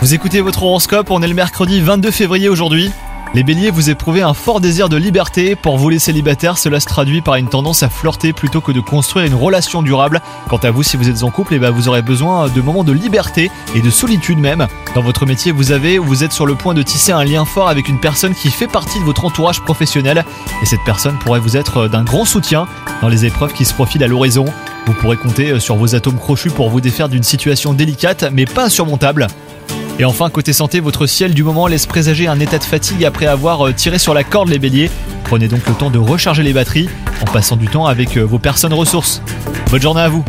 Vous écoutez votre horoscope, on est le mercredi 22 février aujourd'hui. Les béliers, vous éprouvez un fort désir de liberté. Pour vous les célibataires, cela se traduit par une tendance à flirter plutôt que de construire une relation durable. Quant à vous, si vous êtes en couple, eh ben, vous aurez besoin de moments de liberté et de solitude même. Dans votre métier, vous avez ou vous êtes sur le point de tisser un lien fort avec une personne qui fait partie de votre entourage professionnel. Et cette personne pourrait vous être d'un grand soutien dans les épreuves qui se profilent à l'horizon. Vous pourrez compter sur vos atomes crochus pour vous défaire d'une situation délicate mais pas insurmontable. Et enfin, côté santé, votre ciel du moment laisse présager un état de fatigue après avoir euh, tiré sur la corde les béliers. Prenez donc le temps de recharger les batteries en passant du temps avec euh, vos personnes ressources. Bonne journée à vous